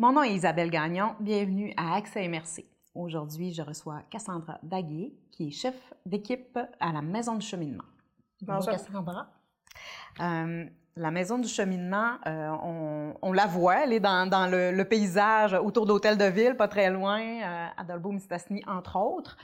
Mon nom est Isabelle Gagnon. Bienvenue à Accès MRC. Aujourd'hui, je reçois Cassandra Daguet, qui est chef d'équipe à la Maison du cheminement. Bonjour, Cassandra. Euh, la Maison du cheminement, euh, on, la voit, elle est dans, le, paysage autour d'Hôtel de Ville, pas très loin, euh, à Dolbeau-Mistassini, entre autres.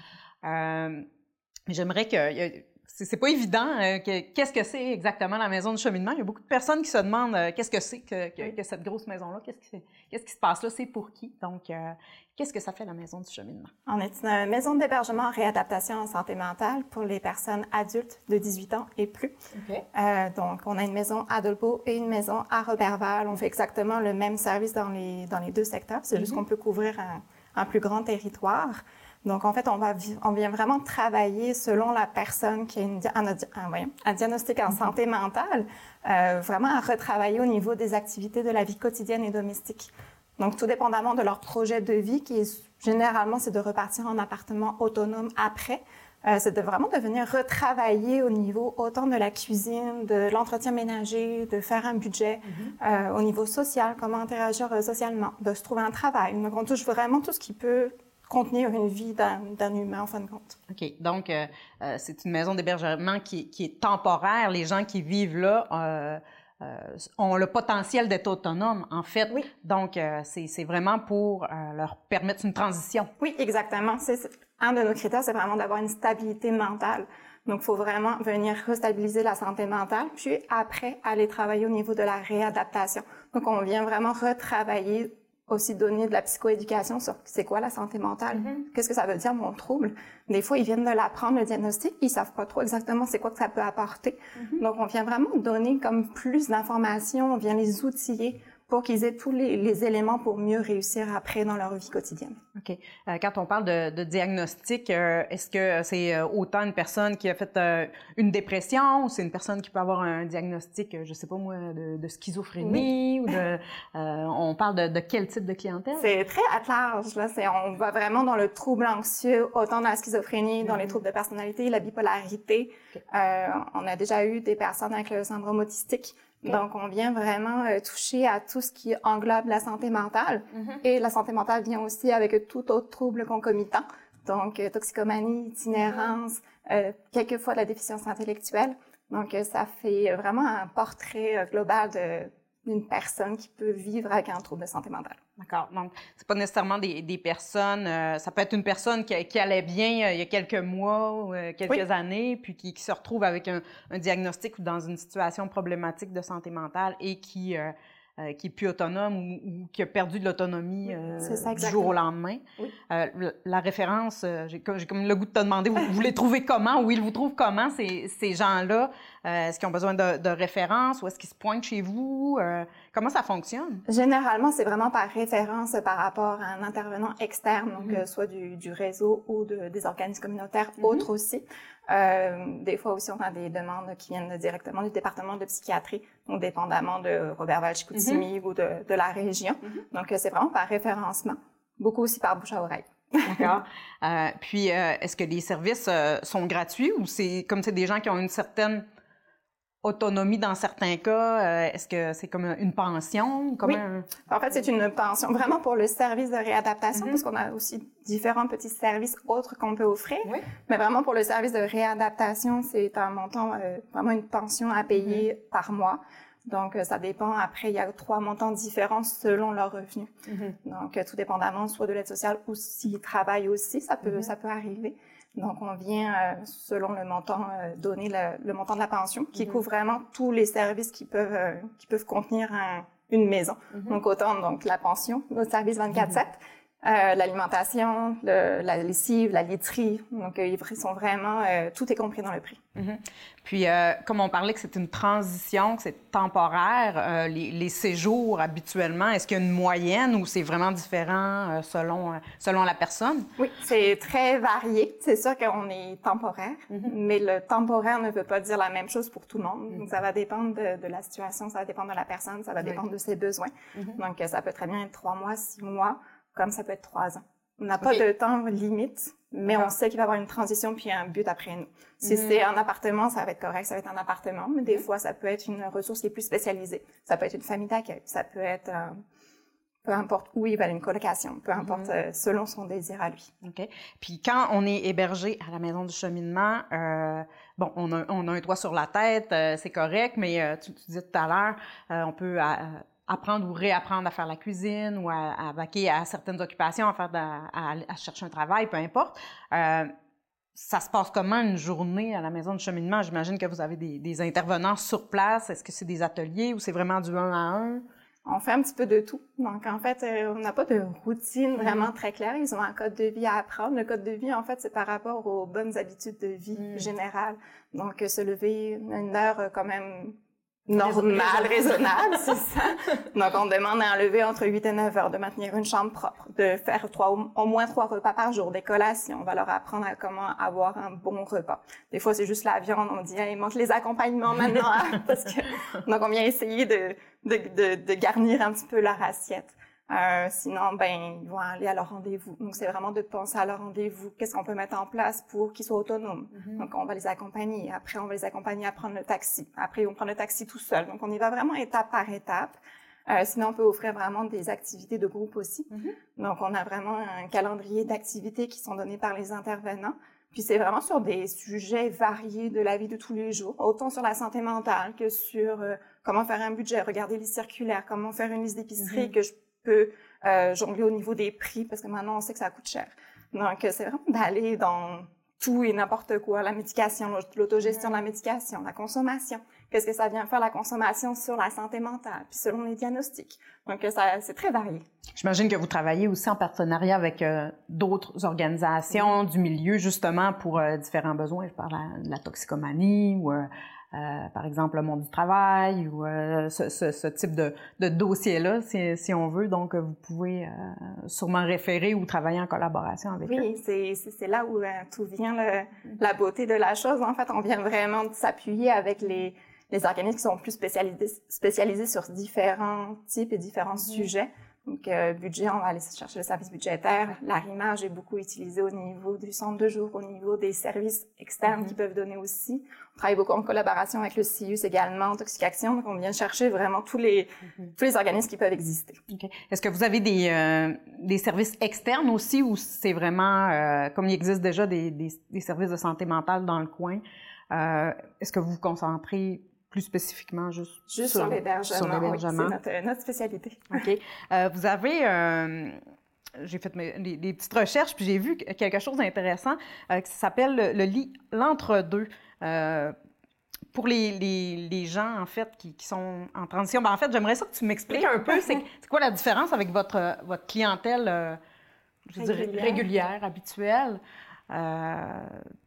J'aimerais que c'est pas évident. Euh, qu'est-ce que c'est exactement la maison de cheminement? Il y a beaucoup de personnes qui se demandent euh, qu'est-ce que c'est que, cette grosse maison-là? Qu'est-ce qui, se passe là? C'est pour qui? Donc, euh, qu'est-ce que ça fait la maison du cheminement? On est une maison d'hébergement en réadaptation en santé mentale pour les personnes adultes de 18 ans et plus. donc, on a une maison à Dolbeau et une maison à Robertval. On fait exactement le même service dans les, dans les deux secteurs. C'est juste mm-hmm. qu'on peut couvrir un, un plus grand territoire. Donc, en fait, on, va, on vient vraiment travailler selon la personne qui a une, un, un, diagnostic en santé mentale, euh, vraiment à retravailler au niveau des activités de la vie quotidienne et domestique. Donc, tout dépendamment de leur projet de vie, qui est, généralement, c'est de repartir en appartement autonome après, euh, c'est de vraiment de venir retravailler au niveau autant de la cuisine, de l'entretien ménager, de faire un budget, mm-hmm. euh, au niveau social, comment interagir socialement, de se trouver un travail. Donc, on touche vraiment tout ce qui peut contenir une vie d'un humain, en fin de compte. OK. Donc, euh, euh, c'est une maison d'hébergement qui, qui, est temporaire. Les gens qui vivent là euh, euh ont le potentiel d'être autonomes, en fait. Oui. Donc, c'est vraiment pour leur permettre une transition. Oui, exactement. C'est un de nos critères, c'est vraiment d'avoir une stabilité mentale. Donc, il faut vraiment venir restabiliser la santé mentale, puis après, aller travailler au niveau de la réadaptation. Donc, on vient vraiment retravailler aussi donner de la psychoéducation sur c'est quoi la santé mentale, mm-hmm. qu'est-ce que ça veut dire mon trouble? Des fois, ils viennent de l'apprendre le diagnostic, ils savent pas trop exactement c'est quoi que ça peut apporter. Mm-hmm. Donc, on vient vraiment donner comme plus d'informations, on vient les outiller pour qu'ils aient tous les, éléments pour mieux réussir après dans leur vie quotidienne. OK. Euh, quand on parle de, de diagnostic, euh, est-ce que c'est euh, autant une personne qui a fait une dépression ou c'est une personne qui peut avoir un diagnostic, je sais pas moi, de, de schizophrénie ou de... on parle de, de, quel type de clientèle? C'est très à large. Là. On va vraiment dans le trouble anxieux, autant dans la schizophrénie, dans les mm-hmm. troubles de personnalité, la bipolarité. on a déjà eu des personnes avec le syndrome autistique donc, on vient vraiment euh, toucher à tout ce qui englobe la santé mentale. Mm-hmm. Et la santé mentale vient aussi avec tout autre trouble concomitant. Donc, euh, toxicomanie, itinérance, euh, quelquefois la déficience intellectuelle. Donc, ça fait vraiment un portrait global de d'une personne qui peut vivre avec un trouble de santé mentale. D'accord. Donc, c'est pas nécessairement des, des personnes. Euh, ça peut être une personne qui, qui allait bien euh, il y a quelques mois ou euh, quelques années, puis qui, qui, se retrouve avec un, un, diagnostic ou dans une situation problématique de santé mentale et qui euh, qui est plus autonome ou, qui a perdu de l'autonomie euh, du jour au lendemain. Euh, la référence, euh, j'ai comme, comme, le goût de te demander, vous, vous les trouvez comment ou ils vous trouvent comment ces, ces gens-là? est-ce qu'ils ont besoin de, de références ou est-ce qu'ils se pointent chez vous? comment ça fonctionne? Généralement, c'est vraiment par référence par rapport à un intervenant externe, donc mm-hmm. soit du, du, réseau ou de, des organismes communautaires, mm-hmm. autres aussi. Euh, des fois aussi, on a des demandes qui viennent directement du département de psychiatrie, donc dépendamment de Robert Val mm ou de, de, la région. Mm-hmm. Donc, c'est vraiment par référencement. Beaucoup aussi par bouche à oreille. D'accord. Euh, puis, euh, est-ce que les services euh, sont gratuits ou c'est comme c'est des gens qui ont une certaine autonomie dans certains cas? Euh, est-ce que c'est comme une pension? Comme oui. En fait, c'est une pension vraiment pour le service de réadaptation, mm-hmm. parce qu'on a aussi différents petits services autres qu'on peut offrir. Oui. Mais vraiment pour le service de réadaptation, c'est un montant, euh, vraiment une pension à payer mm-hmm. par mois. Donc, euh, ça dépend. Après, il y a trois montants différents selon leurs revenus. Mm-hmm. Donc, tout dépendamment soit de l'aide sociale ou s'ils travaillent aussi, ça peut, ça peut arriver. Donc, on vient, euh, selon le montant, euh, donner le, montant de la pension, qui mhm. couvre vraiment tous les services qui peuvent, euh, qui peuvent contenir une maison. Mhm. Donc, autant donc la pension, le service 24-7, euh, l'alimentation, le, la lessive, la literie. Donc, euh, ils sont vraiment, euh, tout est compris dans le prix. Mm-hmm. Puis, comme on parlait que c'est une transition, que c'est temporaire, les, les, séjours habituellement, est-ce qu'il y a une moyenne ou c'est vraiment différent selon selon la personne? Oui, c'est très varié. C'est sûr qu'on est temporaire, mm-hmm. mais le temporaire ne veut pas dire la même chose pour tout le monde. Donc, ça va dépendre de, de, la situation, ça va dépendre de la personne, ça va dépendre de ses besoins. Mm-hmm. Donc, ça peut très bien être trois mois, six mois comme ça peut être trois ans. On n'a pas de temps limite, mais on sait qu'il va y avoir une transition puis un but après nous. Si mhm. c'est un appartement, ça va être correct, ça va être un appartement, mais des mhm. fois, ça peut être une ressource qui est plus spécialisée. Ça peut être une famille d'accueil, ça peut être peu importe où il va une colocation, peu importe mm-hmm. selon son désir à lui. OK. Puis quand on est hébergé à la maison du cheminement, bon, on a, on a, un toit sur la tête, c'est correct, mais tu, tu, disais tout à l'heure, on peut apprendre ou réapprendre à faire la cuisine ou à, à vaquer à certaines occupations, à, faire à, chercher un travail, peu importe. Euh, ça se passe comment une journée à la maison de cheminement? J'imagine que vous avez des, des intervenants sur place. Est-ce que c'est des ateliers ou c'est vraiment du un à un? On fait un petit peu de tout. Donc, en fait, euh, on n'a pas de routine vraiment très claire. Ils ont un code de vie à apprendre. Le code de vie, en fait, c'est par rapport aux bonnes habitudes de vie mm. générales. Donc, se lever une heure quand même normal, raisonnable, c'est ça. Donc, on demande à enlever entre 8 et 9 heures, de maintenir une chambre propre, de faire trois, au moins trois repas par jour, des collations. On va leur apprendre à comment avoir un bon repas. Des fois, c'est juste la viande. On dit, il manque les accompagnements maintenant, hein, parce que, donc, on vient essayer de, de, de, de garnir un petit peu leur assiette. Euh, sinon, ben, ils vont aller à leur rendez-vous. Donc, c'est vraiment de penser à leur rendez-vous. Qu'est-ce qu'on peut mettre en place pour qu'ils soient autonomes? Mm-hmm. Donc, on va les accompagner. Après, on va les accompagner à prendre le taxi. Après, ils vont prendre le taxi tout seul. Donc, on y va vraiment étape par étape. Euh, sinon, on peut offrir vraiment des activités de groupe aussi. Mm-hmm. Donc, on a vraiment un calendrier d'activités qui sont donnés par les intervenants. Puis c'est vraiment sur des sujets variés de la vie de tous les jours, autant sur la santé mentale que sur euh, comment faire un budget, regarder les circulaires, comment faire une liste d'épicerie mm-hmm. que je peut euh, jongler au niveau des prix parce que maintenant on sait que ça coûte cher. Donc euh, c'est vraiment d'aller dans tout et n'importe quoi, la médication, l'autogestion de la médication, la consommation. Qu'est-ce que ça vient faire la consommation sur la santé mentale, puis selon les diagnostics. Donc euh, ça c'est très varié. J'imagine que vous travaillez aussi en partenariat avec euh, d'autres organisations du milieu justement pour différents besoins. Je parle de la toxicomanie ou euh, par exemple le monde du travail ou euh, ce, ce, ce, type de, de dossier-là, si, si, on veut. Donc, vous pouvez euh, sûrement référer ou travailler en collaboration avec eux. Oui, c'est là où tout vient le, la beauté de la chose. En fait, on vient vraiment s'appuyer avec les, les organismes qui sont plus spécialisés, spécialisés sur différents types et différents sujets. Donc, euh, budget, on va aller chercher le service budgétaire. L'arrimage est beaucoup utilisé au niveau du centre de jour, au niveau des services externes mm-hmm. qui peuvent donner aussi. On travaille beaucoup en collaboration avec le CIUS également, Toxication. Donc, on vient chercher vraiment tous les, mm-hmm. tous les organismes qui peuvent exister. Okay. Est-ce que vous avez des, euh, des services externes aussi ou c'est vraiment, euh, comme il existe déjà des, des, des, services de santé mentale dans le coin, euh, est-ce que vous vous concentrez plus spécifiquement juste, juste sur, l'hébergement. c'est notre, notre, spécialité. OK. Euh, vous avez... Euh, j'ai fait mes, des, petites recherches, puis j'ai vu quelque chose d'intéressant euh, qui s'appelle le, lit l'entre-deux. Euh, pour les, les, les, gens, en fait, qui, qui sont en transition, ben, en fait, j'aimerais ça que tu m'expliques un peu, c'est quoi la différence avec votre, votre clientèle, euh, je régulière. régulière, habituelle?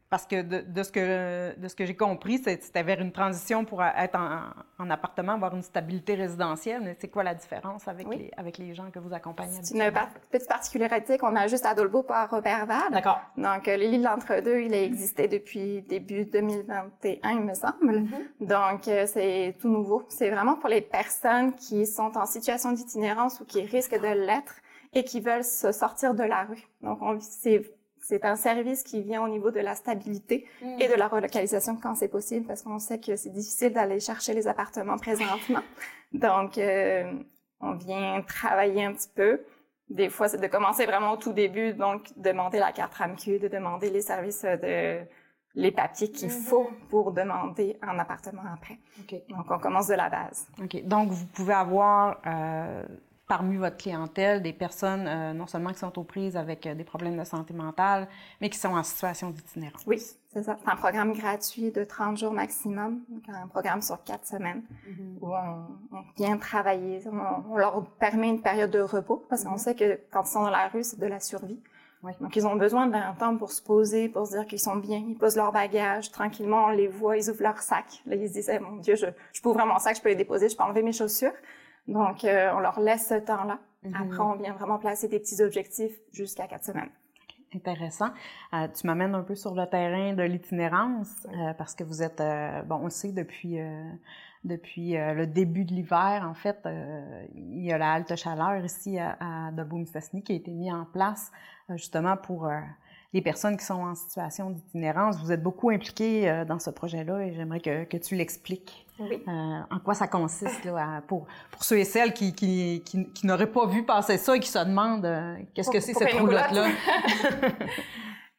Parce que de, de, ce que de ce que j'ai compris, c'était vers une transition pour être en, en, appartement, avoir une stabilité résidentielle. Mais c'est quoi la différence avec, les, avec les gens que vous accompagnez? C'est une petite particularité qu'on a juste à Dolbeau pas à Robertval. D'accord. Donc, euh, l'île l'entre-deux, il a existé depuis début 2021, il me semble. Mm-hmm. Donc, euh, c'est tout nouveau. C'est vraiment pour les personnes qui sont en situation d'itinérance ou qui risquent de l'être et qui veulent se sortir de la rue. Donc, c'est c'est un service qui vient au niveau de la stabilité mm. et de la relocalisation quand c'est possible, parce qu'on sait que c'est difficile d'aller chercher les appartements présentement. Donc, euh, on vient travailler un petit peu. Des fois, c'est de commencer vraiment au tout début, donc demander la carte RAMQ, de demander les services de les papiers qu'il mm-hmm. faut pour demander un appartement après. Donc, on commence de la base. OK. Donc, vous pouvez avoir euh, parmi votre clientèle des personnes euh, non seulement qui sont aux prises avec euh, des problèmes de santé mentale, mais qui sont en situation d'itinérance. Oui, c'est ça. C'est un programme gratuit de 30 jours maximum, donc un programme sur quatre semaines mm-hmm. où on, vient travailler. On, leur permet une période de repos parce qu'on mm-hmm. sait que quand ils sont dans la rue, c'est de la survie. Oui. Donc, ils ont besoin d'un temps pour se poser, pour se dire qu'ils sont bien. Ils posent leur bagage tranquillement, on les voit, ils ouvrent leur sac. Là, ils se disent, eh, mon Dieu, je, je peux ouvrir mon sac, je peux les déposer, je peux enlever mes chaussures. Donc, euh, on leur laisse ce temps-là. Mhm. Après, on vient vraiment placer des petits objectifs jusqu'à quatre semaines. Intéressant. Euh, tu m'amènes un peu sur le terrain de l'itinérance euh, parce que vous êtes, bon, on le sait depuis depuis le début de l'hiver, en fait, il y a la halte chaleur ici à, à qui a été mis en place justement pour les personnes qui sont en situation d'itinérance. Vous êtes beaucoup impliqué dans ce projet-là et j'aimerais que, que tu l'expliques. Oui. en quoi ça consiste là, pour, pour ceux et celles qui, qui, qui, n'auraient pas vu passer ça et qui se demandent qu'est-ce que c'est cette roulotte-là?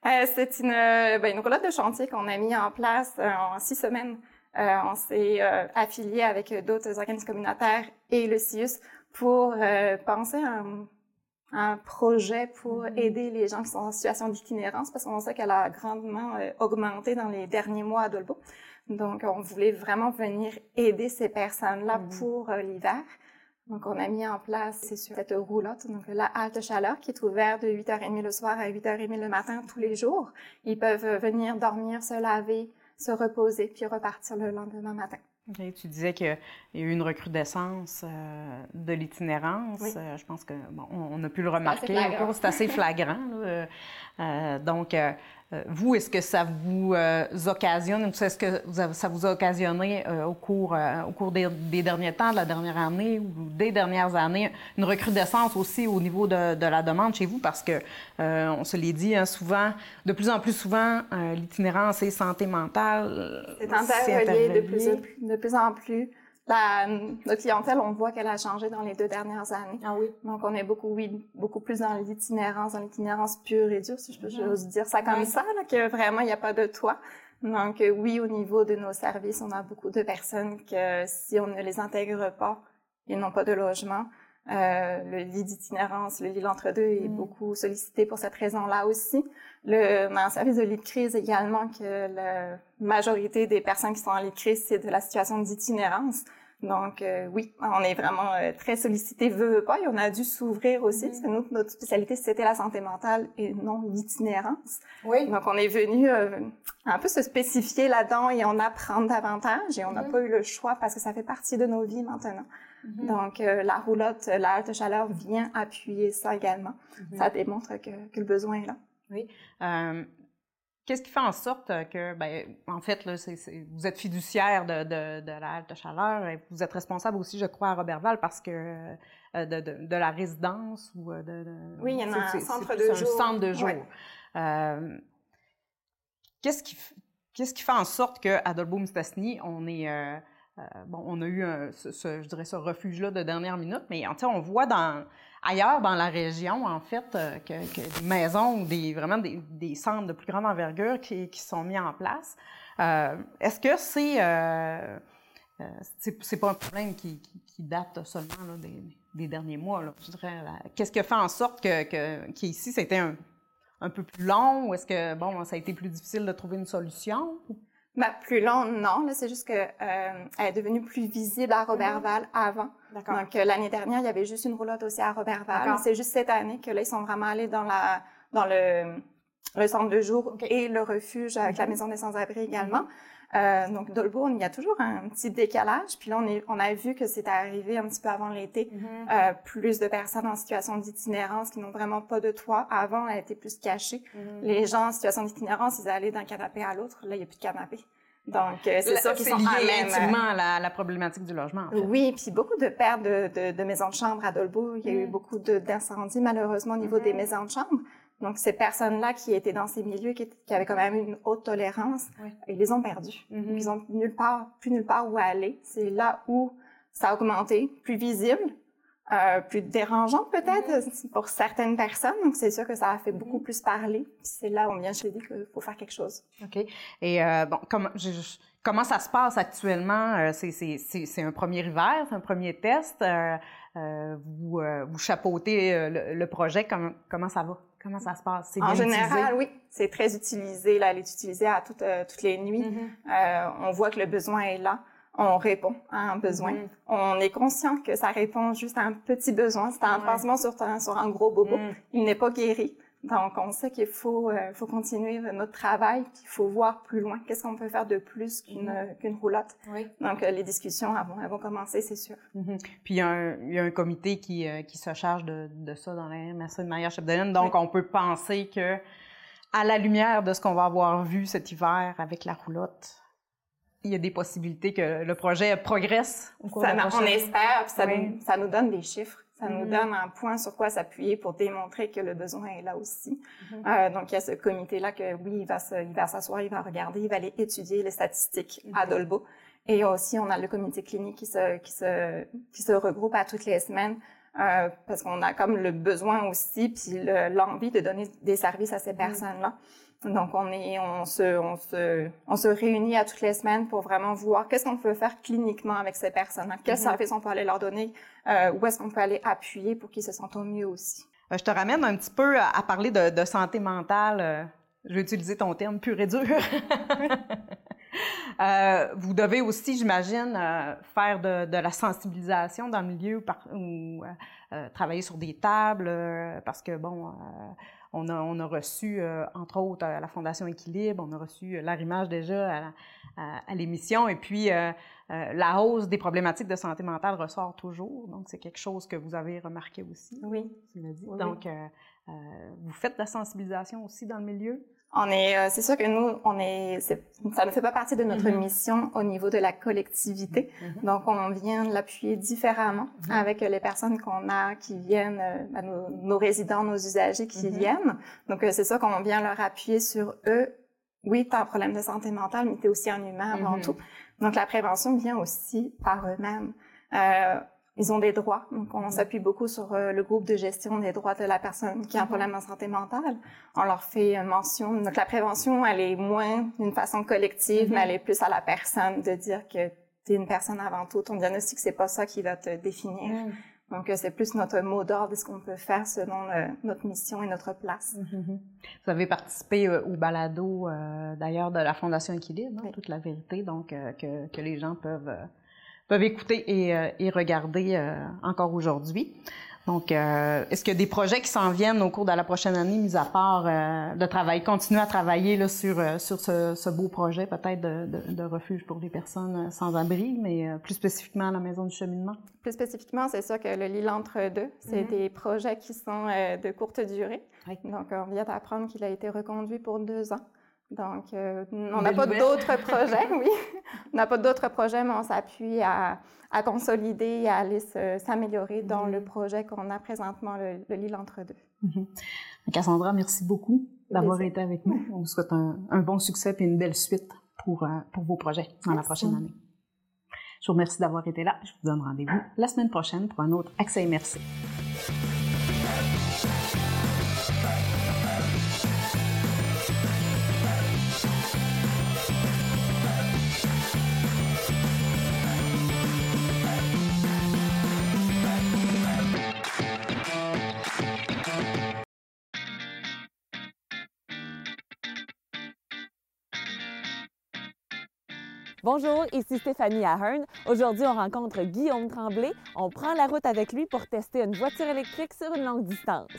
c'est une, ben, une roulotte de chantier qu'on a mis en place en six semaines. on s'est affilié avec d'autres organismes communautaires et le CIUS pour penser à un projet pour mm-hmm. aider les gens qui sont en situation d'itinérance parce qu'on sait qu'elle a grandement euh, augmenté dans les derniers mois à Dolbo. Donc, on voulait vraiment venir aider ces personnes-là mm-hmm. pour euh, l'hiver. Donc, on a mis en place c'est sur cette roulotte, donc la halte chaleur qui est ouverte de 8h30 le soir à 8h30 le matin tous les jours. Ils peuvent euh, venir dormir, se laver, se reposer, puis repartir le lendemain matin. Tu disais qu'il y a eu une recrudescence euh, de l'itinérance. Euh, je pense que bon, on, a pu le remarquer. C'est assez flagrant. Euh, donc, vous, est-ce que ça vous euh, occasionne, ou est-ce que ça vous a occasionné euh, au cours, au cours des, derniers temps, de la dernière année ou des dernières années, une recrudescence aussi au niveau de, la demande chez vous? Parce que, on se l'est dit hein, souvent, de plus en plus souvent, l'itinérance et santé mentale. C'est interrelié de plus, de plus en plus. La, notre clientèle, on voit qu'elle a changé dans les deux dernières années. Ah oui. Donc, on est beaucoup, oui, beaucoup plus dans l'itinérance, dans l'itinérance pure et dure, si je peux mm dire ça comme ça, là, que vraiment, il n'y a pas de toit. Donc, euh, oui, au niveau de nos services, on a beaucoup de personnes que si on ne les intègre pas, ils n'ont pas de logement. Euh, le lit d'itinérance, le lit l'entre-deux est mm. beaucoup sollicité pour cette raison-là aussi. Le, un service de lit de crise également que la majorité des personnes qui sont en lit de crise, c'est de la situation d'itinérance. Donc euh, oui, on est vraiment euh, très sollicité, veut, veut pas, et on a dû s'ouvrir aussi, parce que nous, notre spécialité, c'était la santé mentale et non l'itinérance. Oui. Donc on est venu euh, un peu se spécifier là-dedans et en apprendre davantage, et on n'a pas eu le choix parce que ça fait partie de nos vies maintenant. Mm-hmm. Donc la roulotte, la halte chaleur vient appuyer ça également. Ça démontre que, que, le besoin est là. Oui. Qu'est-ce qui fait en sorte que, ben, en fait, là, vous êtes fiduciaire de, de, de la halte chaleur et vous êtes responsable aussi, je crois, à Robertval parce que euh, de, de, la résidence ou euh, de, Oui, il y en a un centre de jour. Un centre de jour. Euh, qu'est-ce qui, qu'est-ce qui fait en sorte qu'à Dolbeau-Mistassini, on est bon, on a eu ce, je dirais ce refuge-là de dernière minute, mais en on voit dans ailleurs dans la région, en fait, euh, que, des maisons ou des, vraiment des, centres de plus grande envergure qui, sont mis en place. Euh, Est-ce que c'est euh, euh c'est pas un problème qui, date seulement des, derniers mois? Je dirais. Qu'est-ce qui a fait en sorte que, que qu'ici, c'était un, un peu plus long ou est-ce que bon, ça a été plus difficile de trouver une solution? Plus long, non. c'est juste que euh, elle est devenue plus visible à Robertval mm-hmm. avant. Donc euh, l'année dernière, il y avait juste une roulotte aussi à Robertval. C'est juste cette année que là, ils sont vraiment allés dans la dans le, le centre de jour et le refuge avec la mm-hmm. maison des sans-abri également. Euh, donc, Dolbo, il y a toujours un petit décalage. Puis là, on, est, on a vu que c'était arrivé un petit peu avant l'été. Mm-hmm. euh, plus de personnes en situation d'itinérance qui n'ont vraiment pas de toit. Avant, elle était plus cachée. Mm-hmm. Les gens en situation d'itinérance, ils allaient d'un canapé à l'autre. Là, il n'y a plus de canapé. Donc, euh, c'est ça qui sont lié intimement à la, la, problématique du logement. En fait. Oui, puis beaucoup de pertes de, de, de, maisons de chambre à Dolbo. Il y a eu mm. beaucoup d'incendies, malheureusement, au niveau des maisons de chambre. Donc, ces personnes-là qui étaient dans ces milieux, qui, qui avaient quand même une haute tolérance, ils les ont perdus. Mm-hmm. Ils ont nulle part, plus nulle part où aller. C'est là où ça a augmenté, plus visible, euh, plus dérangeant peut-être mm-hmm. pour certaines personnes. Donc, c'est sûr que ça a fait beaucoup mm-hmm. plus parler. C'est là où on vient je dit qu'il faut faire quelque chose. OK. Et euh, bon, comment, je, comment ça se passe actuellement? Euh, c'est un premier hiver, c'est un premier test. Euh, euh vous, vous chapeautez le, le, projet. Comment, comment ça va? Comment ça se passe? C'est en général, oui. C'est très utilisé. Là, elle est utilisée à toutes, euh, toutes les nuits. Mm-hmm. euh, on voit que le besoin est là. On répond à un besoin. Mm-hmm. On est conscient que ça répond juste à un petit besoin. C'est un pansement sur, sur un gros bobo. Mm. Il n'est pas guéri. Donc, on sait qu'il faut, euh, faut continuer notre travail, puis il faut voir plus loin. Qu'est-ce qu'on peut faire de plus qu'une mm-hmm. qu'une roulotte? Oui. Donc, euh, les discussions elles vont, elles vont commencer, c'est sûr. Mm-hmm. Puis, il y, a un, il y, a un, comité qui, euh, qui se charge de, de ça dans la MRC de Maria Chapdelaine. Donc, on peut penser que, à la lumière de ce qu'on va avoir vu cet hiver avec la roulotte, il y a des possibilités que le projet progresse au cours ça, On espère, puis ça, nous, ça nous donne des chiffres Ça nous Mhm. donne un point sur quoi s'appuyer pour démontrer que le besoin est là aussi. Mhm. Euh, donc, il y a ce comité-là que, oui, il va il s'asseoir, il va regarder, il va aller étudier les statistiques à Mhm. Dolbo. Et aussi, on a le comité clinique qui se, qui se, qui se regroupe à toutes les semaines euh, parce qu'on a comme le besoin aussi, puis le- l'envie de donner des services à ces personnes-là. Donc, on est, on se, on se, on se réunit à toutes les semaines pour vraiment voir qu'est-ce qu'on peut faire cliniquement avec ces personnes-là, quels Mhm. services on peut aller leur donner, euh, où est-ce qu'on peut aller appuyer pour qu'ils se sentent au mieux aussi. Euh, Je te ramène un petit peu à, parler de, de santé mentale. euh, Je vais utiliser ton terme pur et dur. Euh, vous devez aussi, j'imagine, euh, faire de, de la sensibilisation dans le milieu par, ou euh, travailler sur des tables parce que, bon, on, a, on a reçu, euh, entre autres, à la Fondation Équilibre, on a reçu l'arrimage déjà à, à- à l'émission et puis euh, euh, la hausse des problématiques de santé mentale ressort toujours. Donc, c'est quelque chose que vous avez remarqué aussi. Oui. Tu l'as dit. Oui. Donc, euh, euh, vous faites de la sensibilisation aussi dans le milieu? On est, euh, c'est sûr que nous, on est, c'est- ça ne fait pas partie de notre Mhm. mission au niveau de la collectivité. Donc, on vient l'appuyer différemment Mhm. avec les personnes qu'on a qui viennent, euh, ben, nos, nos résidents, nos usagers qui Mhm. viennent. Donc, euh, c'est ça qu'on vient leur appuyer sur eux. Oui, tu as un problème de santé mentale, mais tu es aussi un humain avant Mhm. tout. Donc, la prévention vient aussi par eux-mêmes. Euh, ils ont des droits. Donc, on s'appuie beaucoup sur euh, le groupe de gestion des droits de la personne qui a un Mhm. problème en santé mentale. On leur fait euh, mention. Donc, la prévention, elle est moins d'une façon collective, Mhm. mais elle est plus à la personne de dire que tu es une personne avant tout. Ton diagnostic, c'est pas ça qui va te définir. Donc, euh, c'est plus notre mot d'ordre de ce qu'on peut faire selon notre mission et notre place. Mhm. Vous avez participé au balado, euh, d'ailleurs, de la Fondation Équilibre, hein, Oui. toute la vérité, donc euh, que, que les gens peuvent, euh, peuvent écouter et, euh, et regarder euh, encore aujourd'hui. Donc, euh, est-ce qu'il y a des projets qui s'en viennent au cours de la prochaine année, mis à part euh, de travailler, continuer à travailler là, sur, euh, sur ce, ce beau projet peut-être de, de, de refuge pour les personnes euh, sans abri, mais euh, plus spécifiquement à la Maison du cheminement? Plus spécifiquement, c'est sûr que le Lille entre deux, c'est Mhm. des projets qui sont euh, de courte durée. Oui. Donc, on vient d'apprendre qu'il a été reconduit pour deux ans. Donc, euh, on n'a pas d'autres projets, oui. On n'a pas d'autres projets, mais on s'appuie à, à consolider et à aller s'améliorer dans le projet qu'on a présentement, le, le Lille entre deux. Mhm. Cassandra, merci beaucoup d'avoir été avec nous. On vous souhaite un, un bon succès et une belle suite pour, euh, pour vos projets dans la prochaine année. Je vous remercie d'avoir été là. Je vous donne rendez-vous la semaine prochaine pour un autre Accès immersif. Bonjour, ici Stéphanie Ahern. Aujourd'hui, on rencontre Guillaume Tremblay. On prend la route avec lui pour tester une voiture électrique sur une longue distance.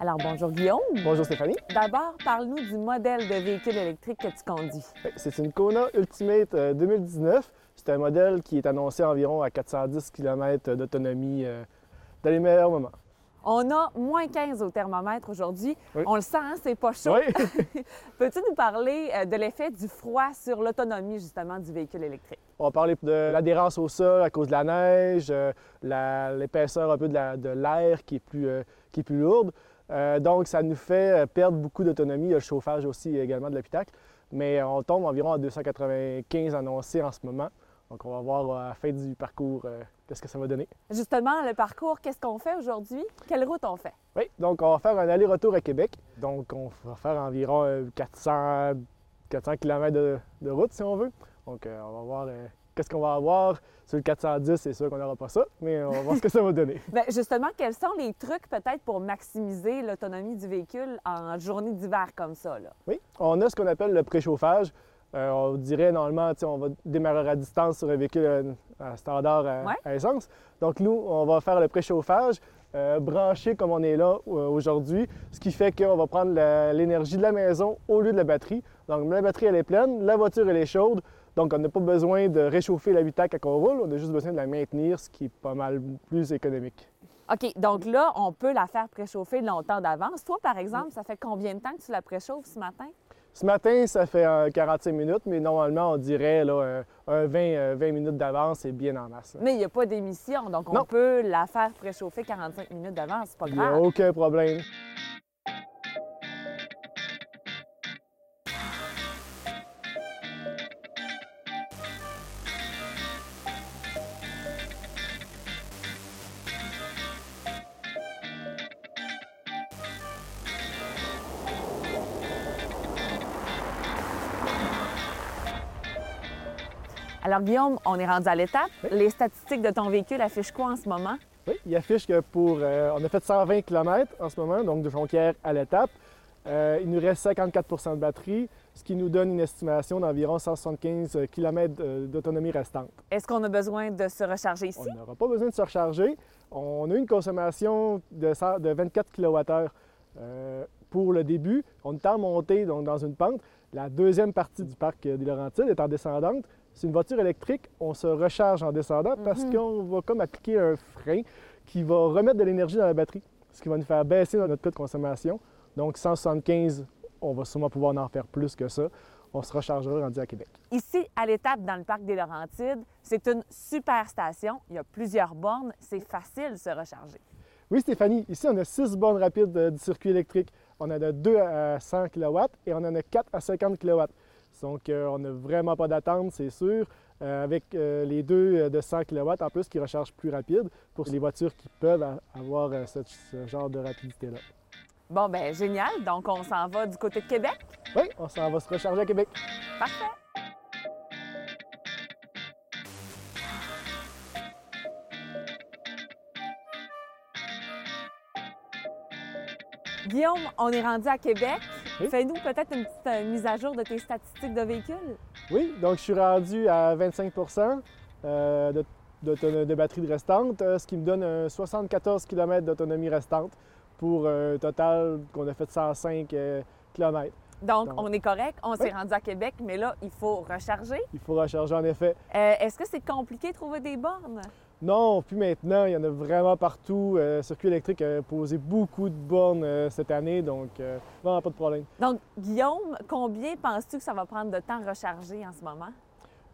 Alors, bonjour Guillaume. Bonjour Stéphanie. D'abord, parle-nous du modèle de véhicule électrique que tu conduis. Ouais, C'est une Kona Ultimate euh, 2019. C'est un modèle qui est annoncé environ à 410 km d'autonomie euh, dans les meilleurs moments. On a moins 15 au thermomètre aujourd'hui. Oui. On le sent, hein, c'est pas chaud. Oui, Peux-tu nous parler euh, de l'effet du froid sur l'autonomie justement du véhicule électrique? on va parler de l'adhérence au sol à cause de la neige, euh, l'épaisseur un peu de la- de l'air qui, est plus, euh, qui est plus lourde. Euh, donc, ça nous fait perdre beaucoup d'autonomie. Il y a le chauffage aussi également de l'habitacle. Mais on tombe environ à 295 annoncés en ce moment. Donc, on va voir à la fin du parcours euh, qu'est-ce que ça va donner. Justement, le parcours, qu'est-ce qu'on fait aujourd'hui? Quelle route on fait? Oui, donc on va faire un aller-retour à Québec. Donc on va faire environ euh, 400, 400 km de, de route si on veut. Donc euh, on va voir euh, qu'est-ce qu'on va avoir. Sur le 410, c'est sûr qu'on n'aura pas ça, mais on va voir ce que ça va donner. Bien, justement, quels sont les trucs peut-être pour maximiser l'autonomie du véhicule en journée d'hiver comme ça? Là? Oui, on a ce qu'on appelle le préchauffage. Euh, on dirait normalement, on va démarrer à distance sur un véhicule euh, à standard à, Ouais. à essence. Donc nous, on va faire le préchauffage, euh, branché comme on est là euh, aujourd'hui, ce qui fait qu'on va prendre l'énergie de la maison au lieu de la batterie. Donc la batterie, elle est pleine, la voiture, elle est chaude. Donc on n'a pas besoin de réchauffer l'habitacle quand on roule, on a juste besoin de la maintenir, ce qui est pas mal plus économique. OK, donc là, on peut la faire préchauffer longtemps d'avance. Toi, par exemple, ça fait combien de temps que tu la préchauffes ce matin? Ce matin, ça fait euh, 45 minutes, mais normalement, on dirait là, euh, un 20, euh, 20 minutes d'avance, c'est bien en masse. là. Mais il n'y a pas d'émission, donc on Non. peut la faire préchauffer 45 minutes d'avance, c'est pas Il n'y a grave. aucun problème. Guillaume, on est rendu à l'étape. Les statistiques de ton véhicule affichent quoi en ce moment? Oui, il affiche que pour. euh, on a fait 120 km en ce moment, donc de Jonquière à l'étape. Euh, il nous reste 54% de batterie, ce qui nous donne une estimation d'environ 175 km d'autonomie restante. Est-ce qu'on a besoin de se recharger ici? On n'aura pas besoin de se recharger. On a une consommation de, 100 de 24 kWh euh, pour le début. On est en montée, donc dans une pente. La deuxième partie du parc des Laurentides est en descendante. C'est une voiture électrique. On se recharge en descendant parce qu'on va comme appliquer un frein qui va remettre de l'énergie dans la batterie, ce qui va nous faire baisser notre taux de consommation. Donc 175, on va sûrement pouvoir en faire plus que ça. On se rechargera rendu à Québec. Ici, à l'étape dans le parc des Laurentides, c'est une super station. Il y a plusieurs bornes. C'est facile de se recharger. Oui, Stéphanie, ici, on a six bornes rapides euh, du circuit électrique. On en a deux à 100 kW et on en a quatre à 50 kW. Donc, euh, on n'a vraiment pas d'attente, c'est sûr. Euh, avec euh, les deux de 100 kW en plus qui rechargent plus rapide pour les voitures qui peuvent avoir euh, ce, ce genre de rapidité-là. Bon, ben génial. Donc, on s'en va du côté de Québec? Oui, on s'en va se recharger à Québec. Parfait. Guillaume, on est rendu à Québec. Fais-nous peut-être une petite euh, mise à jour de tes statistiques de véhicule. Oui, donc je suis rendu à 25 euh, de, batterie de restante, euh, ce qui me donne un 74 km d'autonomie restante pour un total qu'on a fait de 105 km. Donc, Donc- on est correct. On s'est Oui. rendu à Québec, mais là, il faut recharger. Il faut recharger en effet. Euh, Est-ce que c'est compliqué de trouver des bornes? Non, puis maintenant, il y en a vraiment partout. Euh, Circuit électrique a posé beaucoup de bornes euh, cette année, donc euh, vraiment pas de problème. Donc, Guillaume, combien penses-tu que ça va prendre de temps à recharger en ce moment?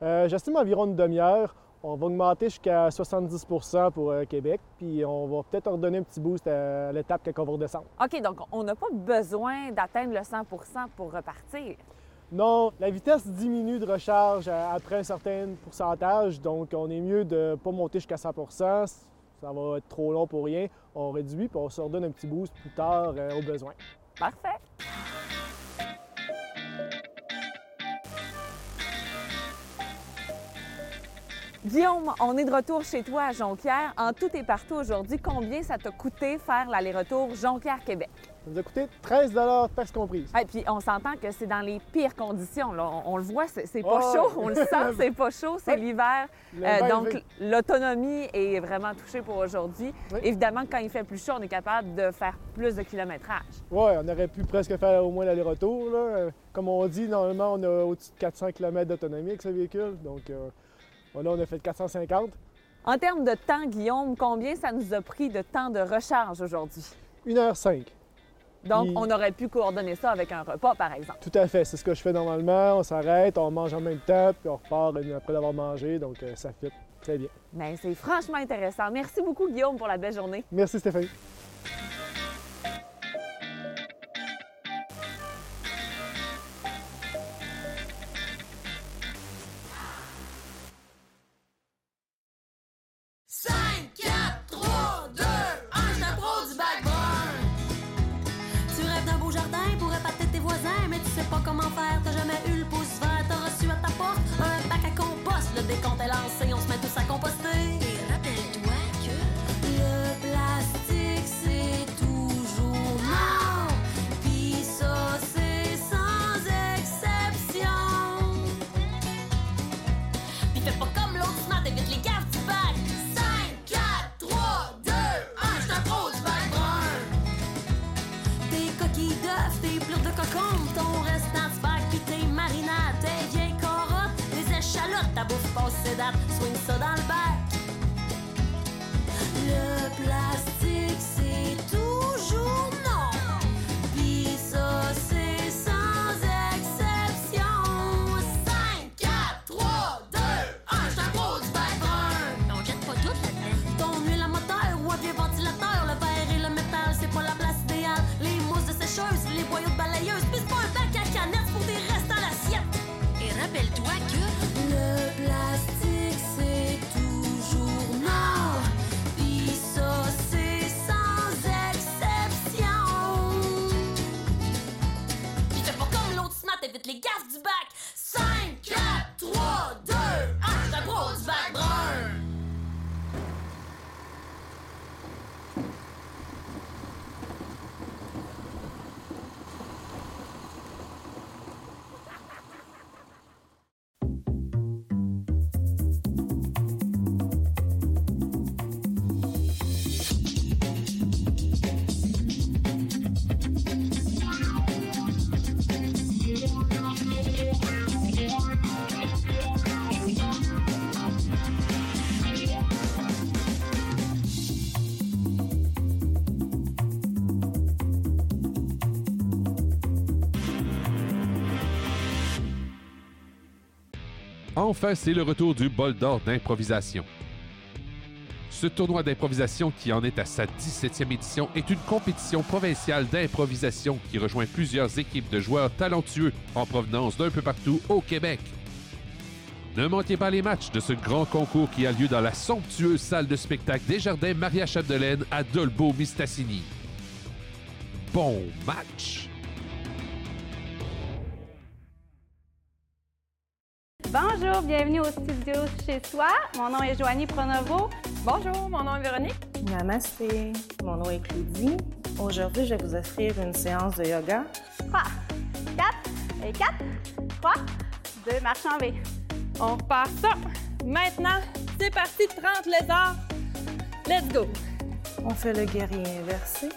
Euh, J'estime environ une demi-heure. On va augmenter jusqu'à 70% pour Québec, puis on va peut-être redonner un petit boost à l'étape quand on va redescendre. OK, donc on n'a pas besoin d'atteindre le 100% pour repartir. Non, la vitesse diminue de recharge à- après un certain pourcentage, donc on est mieux de ne pas monter jusqu'à 100% Ça va être trop long pour rien. On réduit, puis on se redonne un petit boost plus tard euh, au besoin. Parfait. Guillaume, on est de retour chez toi à Jonquière. En tout et partout aujourd'hui, combien ça t'a coûté faire l'aller-retour Jonquière-Québec? Ça nous a coûté 13 taxes comprises. Et puis on s'entend que c'est dans les pires conditions. là. On, on le voit, c'est c'est pas Oh, chaud. On le sent, c'est pas chaud. C'est Oui. l'hiver. Euh, donc l'autonomie est vraiment touchée pour aujourd'hui. Oui. Évidemment, quand il fait plus chaud, on est capable de faire plus de kilométrage. Ouais, on aurait pu presque faire au moins l'aller-retour. là. Euh, Comme on dit, normalement, on a au-dessus de 400 km d'autonomie avec ce véhicule. Donc euh, là, on a fait 450. En termes de temps, Guillaume, combien ça nous a pris de temps de recharge aujourd'hui? 1h05. Donc, Puis- on aurait pu coordonner ça avec un repas, par exemple. Tout à fait, c'est ce que je fais normalement. On s'arrête, on mange en même temps, puis on repart après l'avoir mangé. Donc euh, ça fit très bien. Mais c'est franchement intéressant. Merci beaucoup, Guillaume, pour la belle journée. Merci Stéphanie. Décompte Enfin, c'est le retour du bol d'or d'improvisation. Ce tournoi d'improvisation, qui en est à sa 17e édition, est une compétition provinciale d'improvisation qui rejoint plusieurs équipes de joueurs talentueux en provenance d'un peu partout au Québec. Ne manquez pas les matchs de ce grand concours qui a lieu dans la somptueuse salle de spectacle des Jardins Maria Chapdelaine à Dolbeau-Mistassini. Bon match! Bonjour, bienvenue au studio chez soi. Mon nom est Joanie Pronovo. Bonjour, mon nom est Véronique. Namasté, mon nom est Claudie. Aujourd'hui, je vais vous offrir une séance de yoga. 3, 4, et 4, 3, 2, marche en V. On repart ça. Maintenant, c'est parti, 30 lézards. Let's go. On fait le guerrier inversé.